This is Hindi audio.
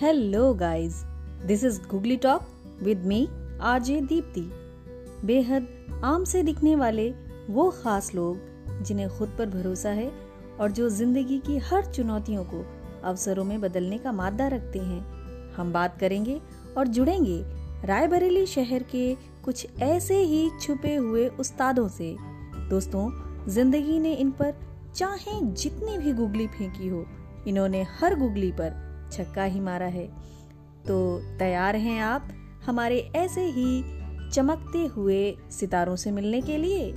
Hello guys this is googly talk with me RJ Deepti बेहद आम से दिखने वाले वो खास लोग जिन्हें खुद पर भरोसा है और जो ज़िंदगी की हर चुनौतियों को अवसरों में बदलने का मादा रखते हैं। हम बात करेंगे और जुड़ेंगे रायबरेली शहर के कुछ ऐसे ही छुपे हुए उस्तादों से। दोस्तों, ज़िंदगी ने इन पर चाहे जितनी भी गुगली फेंकी हो, इन्होंने हर गुगली पर छक्का ही मारा है। तो तैयार हैं आप हमारे ऐसे ही चमकते हुए सितारों से मिलने के लिए?